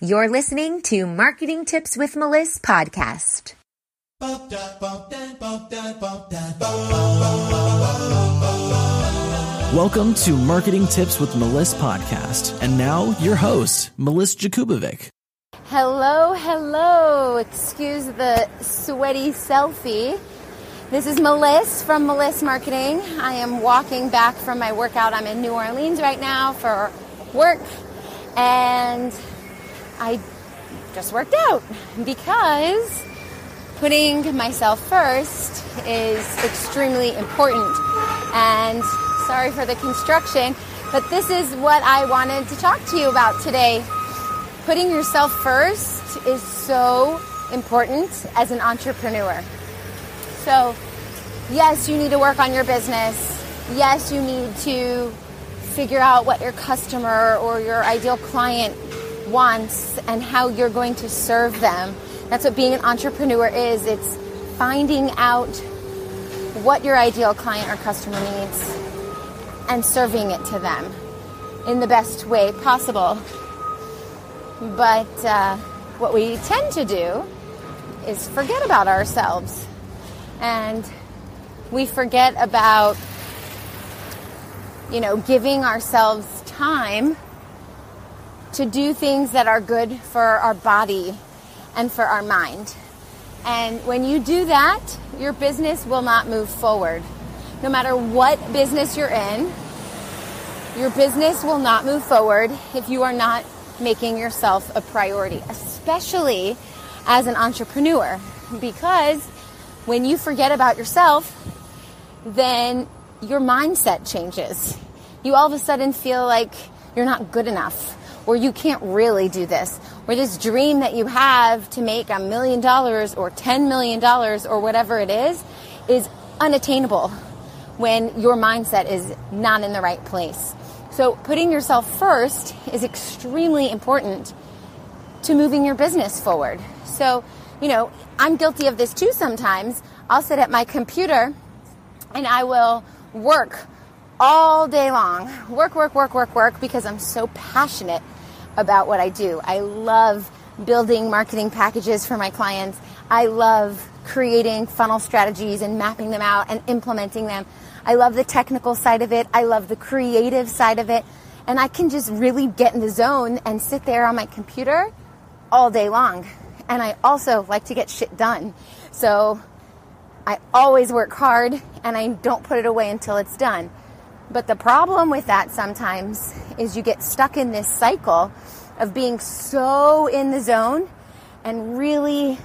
You're listening to Marketing Tips with Melissa podcast. Welcome to Marketing Tips with Melissa podcast. And now your host, Melissa Jakubovic. Hello, hello. Excuse the sweaty selfie. This is Melissa from Meliss Marketing. I am walking back from my workout. I'm in New Orleans right now for work and I just worked out because putting myself first is extremely important. And sorry for the construction, but this is what I wanted to talk to you about today. Putting yourself first is so important as an entrepreneur. So, yes, you need to work on your business. Yes, you need to figure out what your customer or your ideal client wants and how you're going to serve them. That's what being an entrepreneur is. It's finding out what your ideal client or customer needs and serving it to them in the best way possible. But uh, what we tend to do is forget about ourselves and we forget about you know giving ourselves time to do things that are good for our body and for our mind. And when you do that, your business will not move forward. No matter what business you're in, your business will not move forward if you are not making yourself a priority, especially as an entrepreneur. Because when you forget about yourself, then your mindset changes. You all of a sudden feel like you're not good enough or you can't really do this, or this dream that you have to make a million dollars or $10 million or whatever it is, is unattainable when your mindset is not in the right place. So, putting yourself first is extremely important to moving your business forward. So, you know, I'm guilty of this too sometimes. I'll sit at my computer and I will work all day long. Work, work, work, work, work because I'm so passionate about what I do. I love building marketing packages for my clients. I love creating funnel strategies and mapping them out and implementing them. I love the technical side of it. I love the creative side of it. And I can just really get in the zone and sit there on my computer all day long. And I also like to get shit done. So I always work hard and I don't put it away until it's done. But the problem with that sometimes is you get stuck in this cycle of being so in the zone and really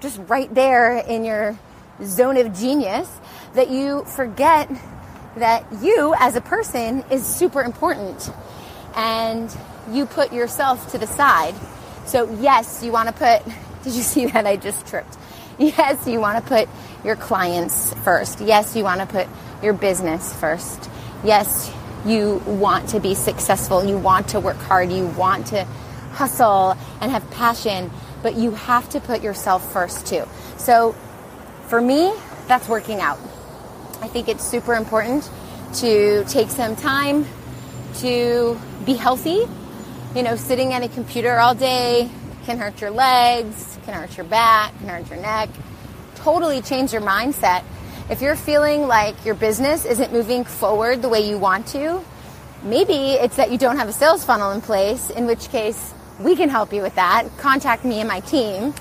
just right there in your zone of genius that you forget that you as a person is super important and you put yourself to the side. So, yes, you want to put, did you see that I just tripped? Yes, you want to put your clients first. Yes, you want to put your business first. Yes, you want to be successful, you want to work hard, you want to hustle and have passion, but you have to put yourself first too. So for me, that's working out. I think it's super important to take some time to be healthy. You know, sitting at a computer all day can hurt your legs, can hurt your back, can hurt your neck, totally change your mindset if you're feeling like your business isn't moving forward the way you want to, maybe it's that you don't have a sales funnel in place, in which case we can help you with that. Contact me and my team.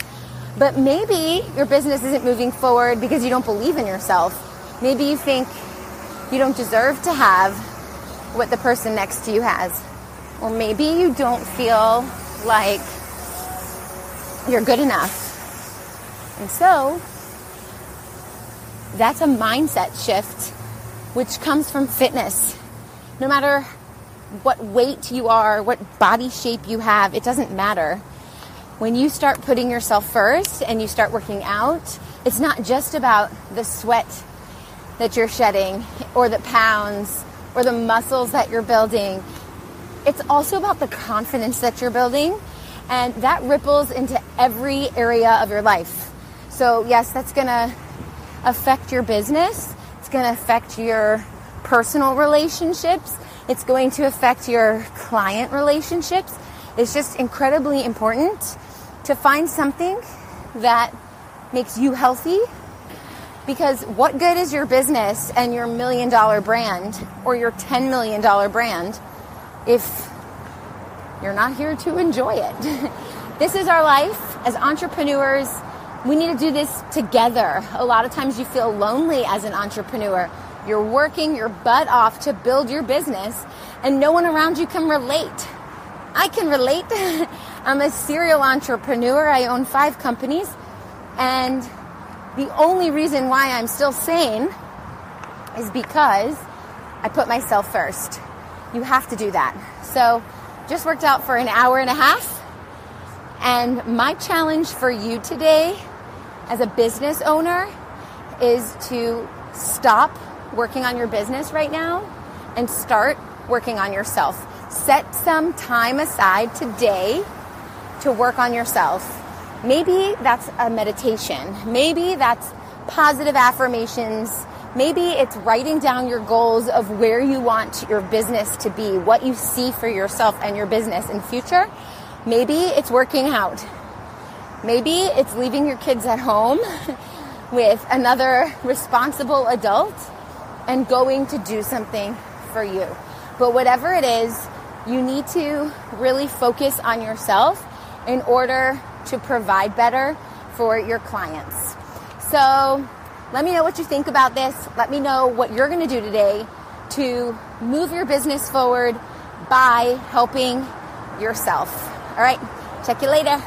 But maybe your business isn't moving forward because you don't believe in yourself. Maybe you think you don't deserve to have what the person next to you has. Or maybe you don't feel like you're good enough. And so that's a mindset shift, which comes from fitness. No matter what weight you are, what body shape you have, it doesn't matter. When you start putting yourself first and you start working out, it's not just about the sweat that you're shedding or the pounds or the muscles that you're building. It's also about the confidence that you're building, and that ripples into every area of your life. So, yes, that's gonna affect your business. It's going to affect your personal relationships. It's going to affect your client relationships. it's just incredibly important to find something that makes you healthy because what good is your business and your million dollar brand or your $10 million brand if you're not here to enjoy it? this is our life as entrepreneurs. We need to do this together. A lot of times you feel lonely as an entrepreneur. You're working your butt off to build your business, and no one around you can relate. I can relate. I'm a serial entrepreneur. I own five companies, and the only reason why I'm still sane is because I put myself first. You have to do that. So, just worked out for an hour and a half. And my challenge for you today as a business owner is to stop working on your business right now and start working on yourself. Set some time aside today to work on yourself Maybe that's a meditation. Maybe that's positive affirmations. Maybe it's writing down your goals of where you want your business to be, what you see for yourself and your business in future. Maybe it's working out. Maybe it's leaving your kids at home with another responsible adult and going to do something for you. But whatever it is, you need to really focus on yourself in order to provide better for your clients. So let me know what you think about this. Let me know what you're going to do today to move your business forward by helping yourself. All right, check you later.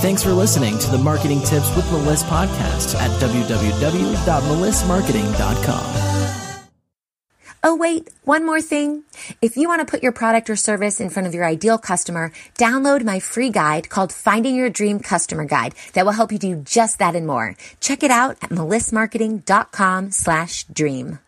Thanks for listening to the Marketing Tips with Meliss podcast at www.melissmarketing.com. Oh, wait, one more thing. If you want to put your product or service in front of your ideal customer, download my free guide called Finding Your Dream Customer Guide that will help you do just that and more. Check it out at melissmarketing.com slash dream.